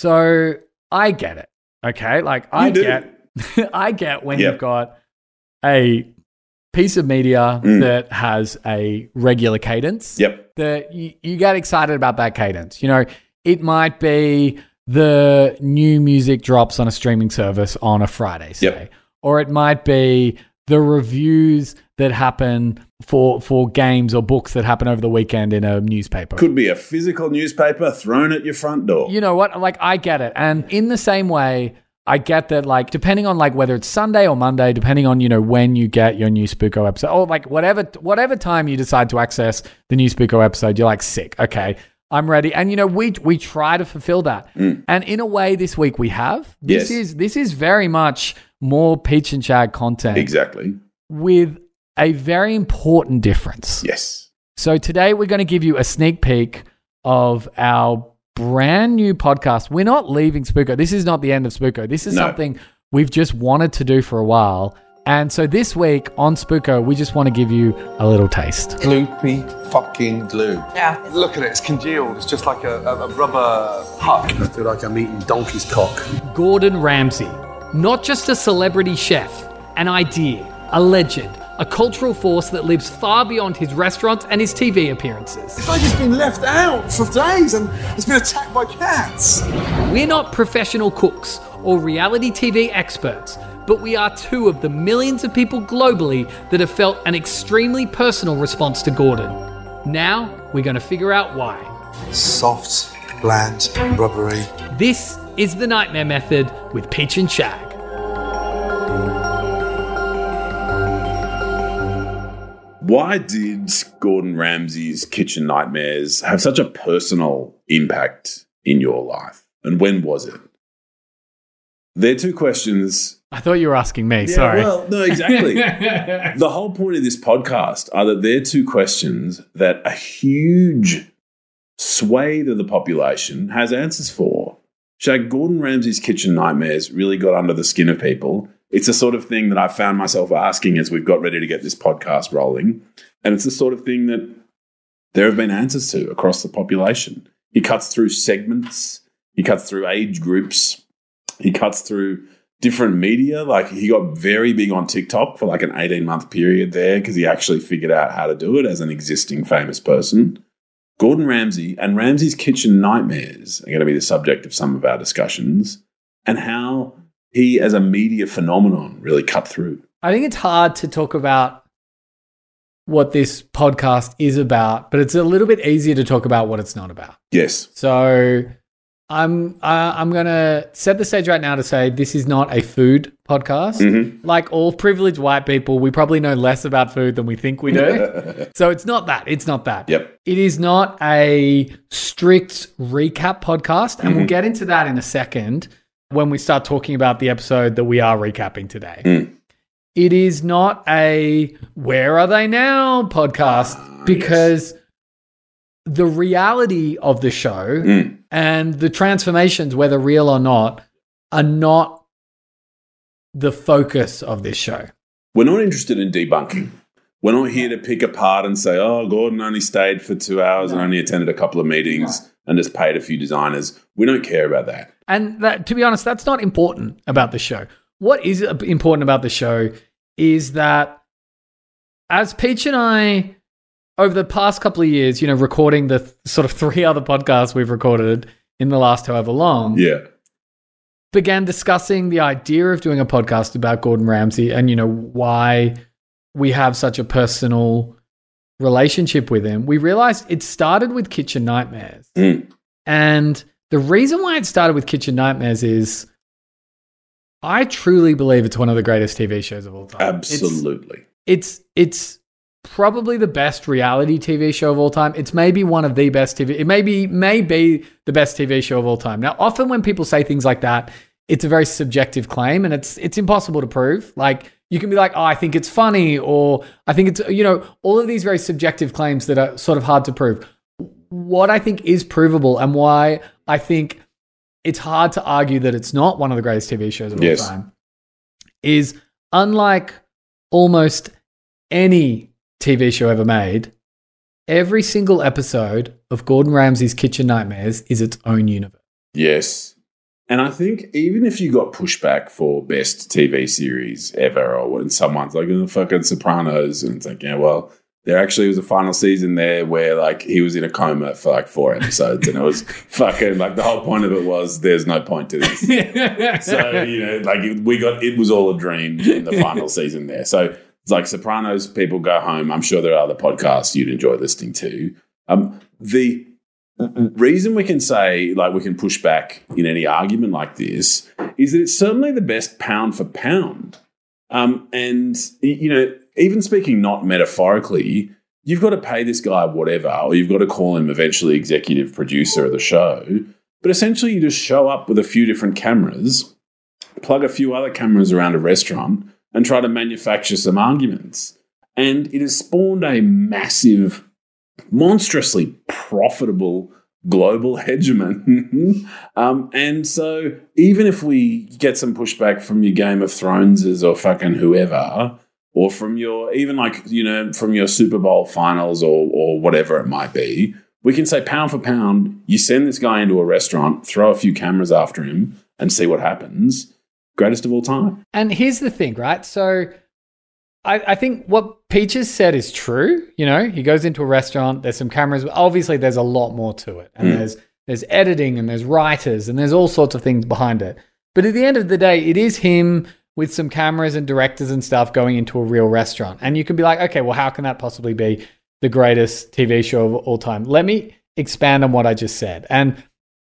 So I get it. Okay. Like I do. get I get when Yep. you've got a piece of media Mm. that has a regular cadence. Yep. That you, you get excited about that cadence. You know, it might be the new music drops on a streaming service on a Friday, say. Yep. Or it might be the reviews that happen for for games or books that happen over the weekend in a newspaper. Could be a physical newspaper thrown at your front door. you know what? Like I get it. And in the same way, I get that like depending on like whether it's Sunday or Monday, depending on, you know, when you get your new Spooko episode, or like whatever whatever time you decide to access the new Spooko episode, you're like sick. Okay. I'm ready. And you know, we we try to fulfill that. And in a way this week we have. This Mm. Yes. is this is very much more Peach and Shag content exactly. with a very important difference. Yes. So today we're going to give you a sneak peek of our brand new podcast. We're not leaving Spooko. This is not the end of Spooko. This is No. something we've just wanted to do for a while. And so this week on Spooko, we just want to give you a little taste. Gloopy fucking glue. Yeah. Look at it, it's congealed. It's just like a, a, a rubber puck. I feel like I'm eating donkey's cock. Gordon Ramsay, not just a celebrity chef, an idea, a legend, a cultural force that lives far beyond his restaurants and his TV appearances. It's like it's been left out for days and it's been attacked by cats. We're not professional cooks or reality TV experts, but we are two of the millions of people globally that have felt an extremely personal response to Gordon. Now, we're going to figure out why. Soft, bland, rubbery. This is the Nightmare Method with Peach and Shag. Why did Gordon Ramsay's Kitchen Nightmares have such a personal impact in your life? And when was it? They're two questions. I thought you were asking me, Yeah, sorry. Well, no, exactly. the whole point of this podcast are that they're two questions that a huge swathe of the population has answers for. Shag Gordon Ramsay's kitchen nightmares really got under the skin of people. It's the sort of thing that I found myself asking as we've got ready to get this podcast rolling. And it's the sort of thing that there have been answers to across the population. He cuts through segments, he cuts through age groups, he cuts through different media. Like he got very big on TikTok for like an 18 month period there because he actually figured out how to do it as an existing famous person. Gordon Ramsay and Ramsay's Kitchen Nightmares are going to be the subject of some of our discussions and how he, as a media phenomenon, really cut through. I think it's hard to talk about what this podcast is about, but it's a little bit easier to talk about what it's not about. Yes. So I'm uh, I'm gonna set the stage right now to say this is not a food podcast. Mhm. Like all privileged white people, we probably know less about food than we think we do. so it's not that. It's not that. Yep. It is not a strict recap podcast, and we'll get into that in a second when we start talking about the episode that we are recapping today. Mm. It is not a where are they now podcast Ah, because the reality of the show Mm. and the transformations, whether real or not, are not the focus of this show. We're not interested in debunking. We're not here to pick apart and say, oh, Gordon only stayed for two hours and only attended a couple of meetings and just paid a few designers. We don't care about that. And that, to be honest, that's not important about the show. What is important about the show is that as Peach and I, over the past couple of years, you know, recording the th- sort of three other podcasts we've recorded in the last however long, Yeah. began discussing the idea of doing a podcast about Gordon Ramsay and, you know, why we have such a personal relationship with him, we realized it started with Kitchen Nightmares. Mm. And the reason why it started with Kitchen Nightmares is I truly believe it's one of the greatest TV shows of all time. It's- Absolutely. It's it's probably the best reality TV show of all time. It's maybe one of the best TV. It may be may be the best TV show of all time. Now, often when people say things like that, it's a very subjective claim, and it's it's impossible to prove. Like you can be like, oh, I think it's funny, or I think it's you know all of these very subjective claims that are sort of hard to prove. What I think is provable, and why I think it's hard to argue that it's not one of the greatest TV shows of Yes. all time, is unlike almost any TV show ever made, every single episode of Gordon Ramsay's Kitchen Nightmares is its own universe. Yes. And I think even if you got pushback for best TV series ever, or when someone's like, in the fucking Sopranos, and it's like, yeah, well, there actually was a final season there where like he was in a coma for like four episodes, and it was fucking like the whole point of it was there's no point to this. so you know, like we got it was all a dream in the final season there. So like Sopranos. People go home. I'm sure there are other podcasts you'd enjoy listening to. Um, the reason we can say like we can push back in any argument like this is that it's certainly the best pound for pound. Um, and you know, even speaking not metaphorically, you've got to pay this guy whatever, or you've got to call him eventually executive producer of the show. But essentially, you just show up with a few different cameras, plug a few other cameras around a restaurant, and try to manufacture some arguments. And it has spawned a massive, monstrously profitable global hegemon. um, and so, even if we get some pushback from your Game of Throneses or fucking whoever, or from your even like you know from your Super Bowl finals or or whatever it might be, we can say pound for pound, you send this guy into a restaurant, throw a few cameras after him, and see what happens. Greatest of all time. And here's the thing, right? So. I, I think what Peaches said is true. You know, he goes into a restaurant, there's some cameras. Obviously, there's a lot more to it. And Mm. there's there's editing and there's writers and there's all sorts of things behind it. But at the end of the day, it is him with some cameras and directors and stuff going into a real restaurant. And you can be like, okay, well, how can that possibly be the greatest TV show of all time? Let me expand on what I just said. And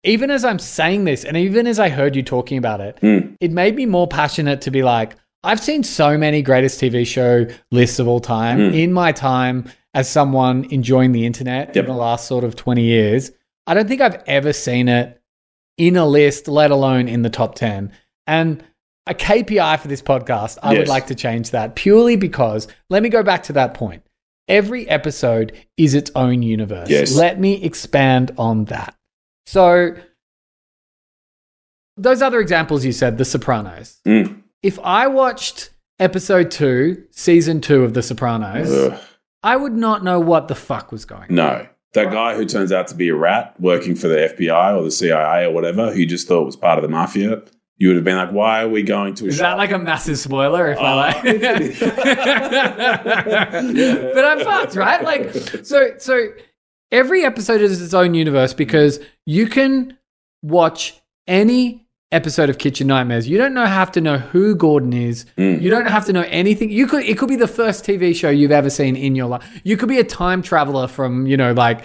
even as I'm saying this, and even as I heard you talking about it, Mm. it made me more passionate to be like, I've seen so many greatest TV show lists of all time Mm. in my time as someone enjoying the internet Yep. in the last sort of 20 years. I don't think I've ever seen it in a list, let alone in the top 10. And a KPI for this podcast, I would like to change that purely because let me go back to that point. Every episode is its own universe. Yes. Let me expand on that. So, those other examples you said, The Sopranos. Mm. If I watched episode two, season two of The Sopranos, Ugh. I would not know what the fuck was going on. No. That guy who turns out to be a rat working for the FBI or the CIA or whatever, who you just thought was part of the mafia, you would have been like, why are we going to a Is show? that like a massive spoiler? If I Oh, like, but I'm fucked, right? Like, so so every episode is its own universe because you can watch any episode of Kitchen Nightmares. You don't know have to know who Gordon is. Mm. You don't have to know anything. You could it could be the first TV show you've ever seen in your life. You could be a time traveler from you know like.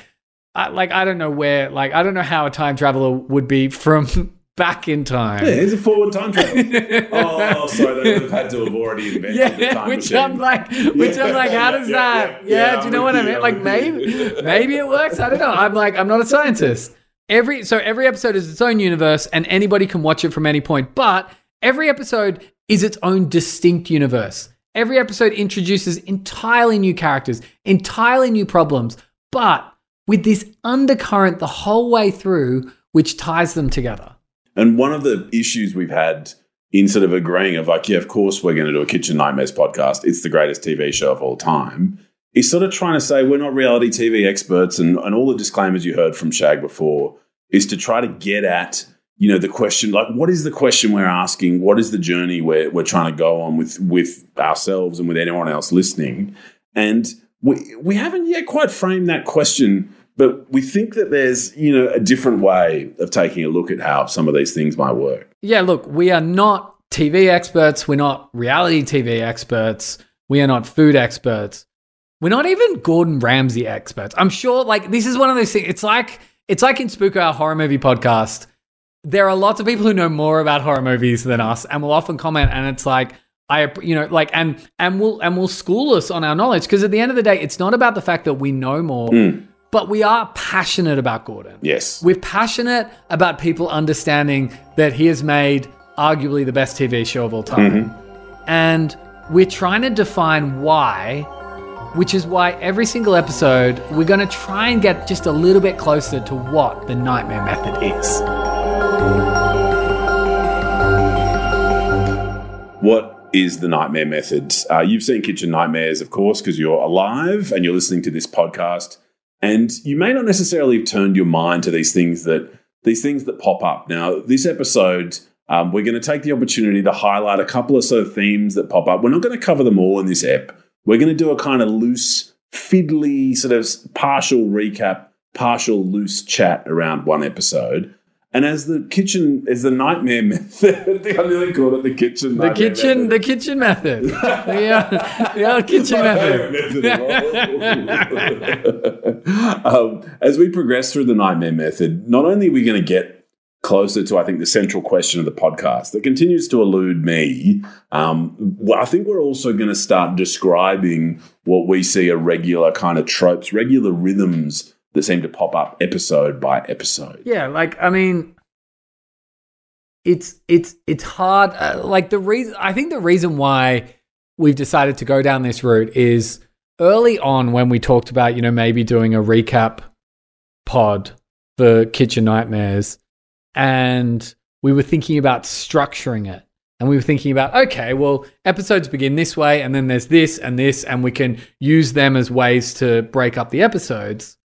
I, like I don't know where, like I don't know how a time traveler would be from back in time. Yeah, he's a forward time travel. Oh, oh, sorry, they would have had to have already invented the Yeah, time which machine. I'm like, which I'm like, how does yeah, that? yeah, Yeah, yeah, do you know what I mean? Like maybe, maybe it works. I don't know. I'm like, I'm not a scientist. Every so every episode is its own universe, and anybody can watch it from any point. But every episode is its own distinct universe. Every episode introduces entirely new characters, entirely new problems, but with this undercurrent the whole way through, which ties them together. And one of the issues we've had in sort of agreeing of like, yeah, of course we're going to do a Kitchen Nightmares podcast. It's the greatest TV show of all time. Is sort of trying to say we're not reality TV experts and, and all the disclaimers you heard from Shag before is to try to get at, you know, the question like what is the question we're asking? What is the journey we're, we're trying to go on with with ourselves and with anyone else listening? And we we haven't yet quite framed that question but we think that there's, you know, a different way of taking a look at how some of these things might work. Yeah, look, we are not TV experts. We're not reality TV experts. We are not food experts. We're not even Gordon Ramsay experts. I'm sure, like, this is one of those things. It's like it's like in Spook, our horror movie podcast. There are lots of people who know more about horror movies than us, and will often comment. And it's like, I, you know, like, and and will and will school us on our knowledge because at the end of the day, it's not about the fact that we know more, hmm. But we are passionate about Gordon. Yes. We're passionate about people understanding that he has made arguably the best TV show of all time. And we're trying to define why, which is why every single episode we're going to try and get just a little bit closer to what the Nightmare Method is. What is the nightmare method? Uh, you've seen Kitchen Nightmares, of course, because you're alive and you're listening to this podcast. And you may not necessarily have turned your mind to these things that these things that pop up. Now, this episode, um, we're going to take the opportunity to highlight a couple of sort of themes that pop up. We're not going to cover them all in this ep. We're going to do a kind of loose, fiddly, sort of partial recap, partial loose chat around one episode. And as the kitchen, is the nightmare method, I nearly called it the kitchen. The kitchen, method. the kitchen method. the, uh, the old kitchen method. um, as we progress through the nightmare method, not only are we going to get closer to, I think, the central question of the podcast that continues to elude me, um, well, I think we're also going to start describing what we see are regular kind of tropes, regular rhythms that seem to pop up episode by episode. Yeah, like I mean, it's it's it's hard. Uh, like the reason I think the reason why we've decided to go down this route is early on when we talked about you know maybe doing a recap pod for Kitchen Nightmares, and we were thinking about structuring it. And we were thinking about, okay, well, episodes begin this way, and then there's this and this, and we can use them as ways to break up the episodes.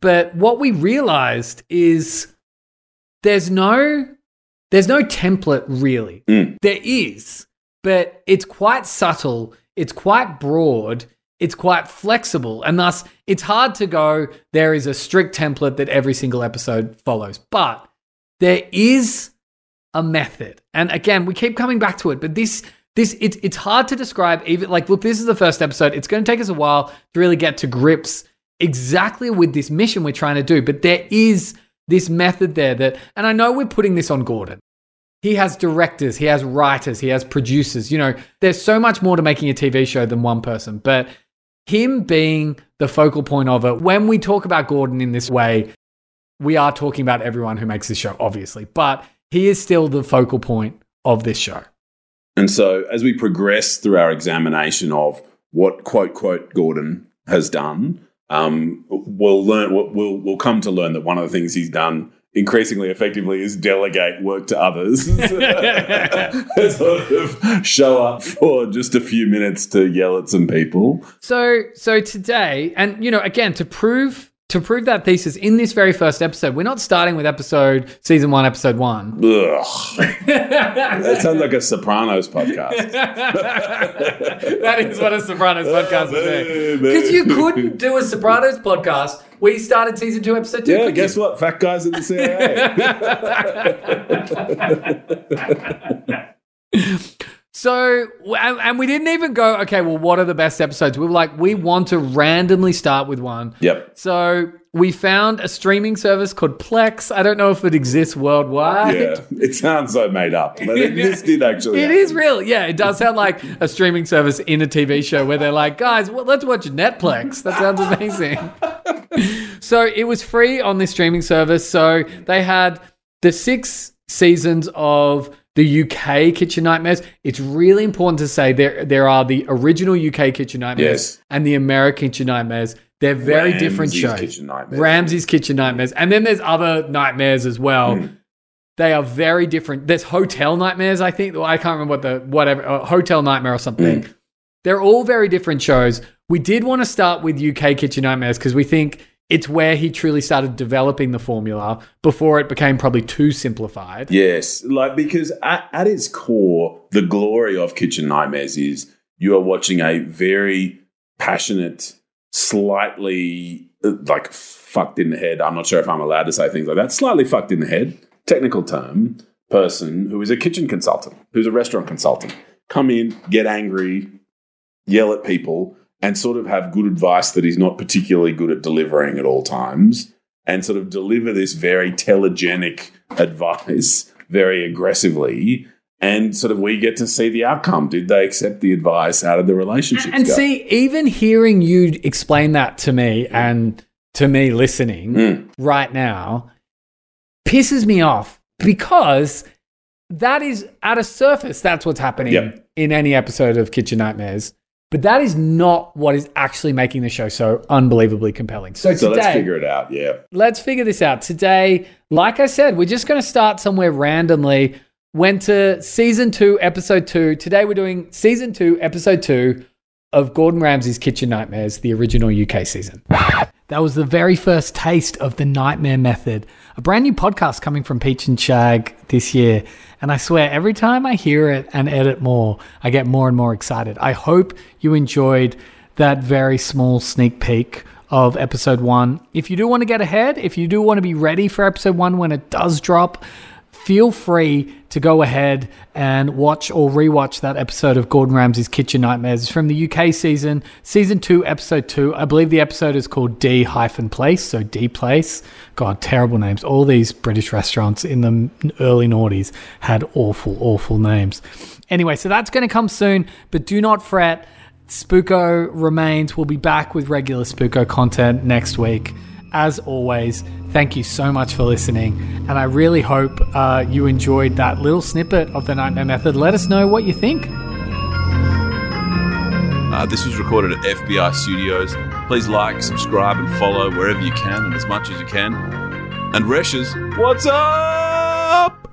But what we realized is there's no there's no template really. Mm. There is, but it's quite subtle, it's quite broad, it's quite flexible, and thus it's hard to go there is a strict template that every single episode follows. But there is a method. And again, we keep coming back to it, but this this it's it's hard to describe even like look, this is the first episode. It's going to take us a while to really get to grips exactly with this mission we're trying to do, but there is this method there that and I know we're putting this on Gordon. He has directors, he has writers, he has producers. You know, there's so much more to making a TV show than one person, but him being the focal point of it, when we talk about Gordon in this way, we are talking about everyone who makes this show, obviously, but he is still the focal point of this show. And so, as we progress through our examination of what quote quote Gordon has done, um, we'll learn. We'll, we'll we'll come to learn that one of the things he's done increasingly effectively is delegate work to others. sort of show up for just a few minutes to yell at some people. So, so today, and you know, again, to prove to prove that thesis in this very first episode, we're not starting with episode season one, episode one. That sounds like a Sopranos podcast. that is what a Sopranos podcast would be. Because you couldn't do a Sopranos podcast. We started season two, episode two. Yeah, guess you? what? Fat guys in the CIA. So, and, we didn't even go, okay, well, what are the best episodes? We were like, we want to randomly start with one. yep. So we found a streaming service called Plex. I don't know if it exists worldwide. Yeah, it sounds so made up, but it, this did actually. It happen. is real. Yeah, it does sound like a streaming service in a TV show where they're like, guys, well, let's watch Netflix. That sounds amazing. so it was free on this streaming service. So they had the six seasons of the UK Kitchen Nightmares. It's really important to say there there are the original UK Kitchen Nightmares Yes. and the American Kitchen Nightmares. They're very different shows. Kitchen Nightmares. Ramsay's Kitchen Nightmares. And then there's other nightmares as well. Hmm. They are very different. There's Hotel Nightmares, I think. I can't remember what the whatever Hotel Nightmare or something. Hmm. They're all very different shows. We did want to start with UK Kitchen Nightmares because we think it's where he truly started developing the formula before it became probably too simplified. Yes, like because at, at its core, the glory of Kitchen Nightmares is you are watching a very passionate, slightly uh, like fucked in the head. I'm not sure if I'm allowed to say things like that. Slightly fucked in the head, technical term, person who is a kitchen consultant, who's a restaurant consultant. Come in, get angry, yell at people, and sort of have good advice that he's not particularly good at delivering at all times, and sort of deliver this very telegenic advice very aggressively. And sort of we get to see the outcome. Did they accept the advice? How did the relationship And go? see, even hearing you explain that to me and to me listening Mm. right now pisses me off because that is at a surface, that's what's happening Yep. in any episode of Kitchen Nightmares. But that is not what is actually making the show so unbelievably compelling. So, so today, let's figure it out. Yeah. let's figure this out. Today, like I said, we're just going to start somewhere randomly. Went to season two, episode two. Today, we're doing season two, episode two of Gordon Ramsay's Kitchen Nightmares, the original UK season. That was the very first taste of the Nightmare Method, a brand new podcast coming from Peach and Shag this year. And I swear, every time I hear it and edit more, I get more and more excited. I hope you enjoyed that very small sneak peek of episode one. If you do want to get ahead, if you do want to be ready for episode one when it does drop, feel free to go ahead and watch or rewatch that episode of Gordon Ramsay's Kitchen Nightmares it's from the UK season, season two, episode two. I believe the episode is called D hyphen place, so D place. God, terrible names. All these British restaurants in the early noughties had awful, awful names. Anyway, so that's going to come soon, but do not fret. Spooko remains. We'll be back with regular Spooko content next week as always, thank you so much for listening. And I really hope uh, you enjoyed that little snippet of the Nightmare Method. Let us know what you think. Uh, this was recorded at FBI Studios. Please like, subscribe, and follow wherever you can and as much as you can. And Reshes, what's up?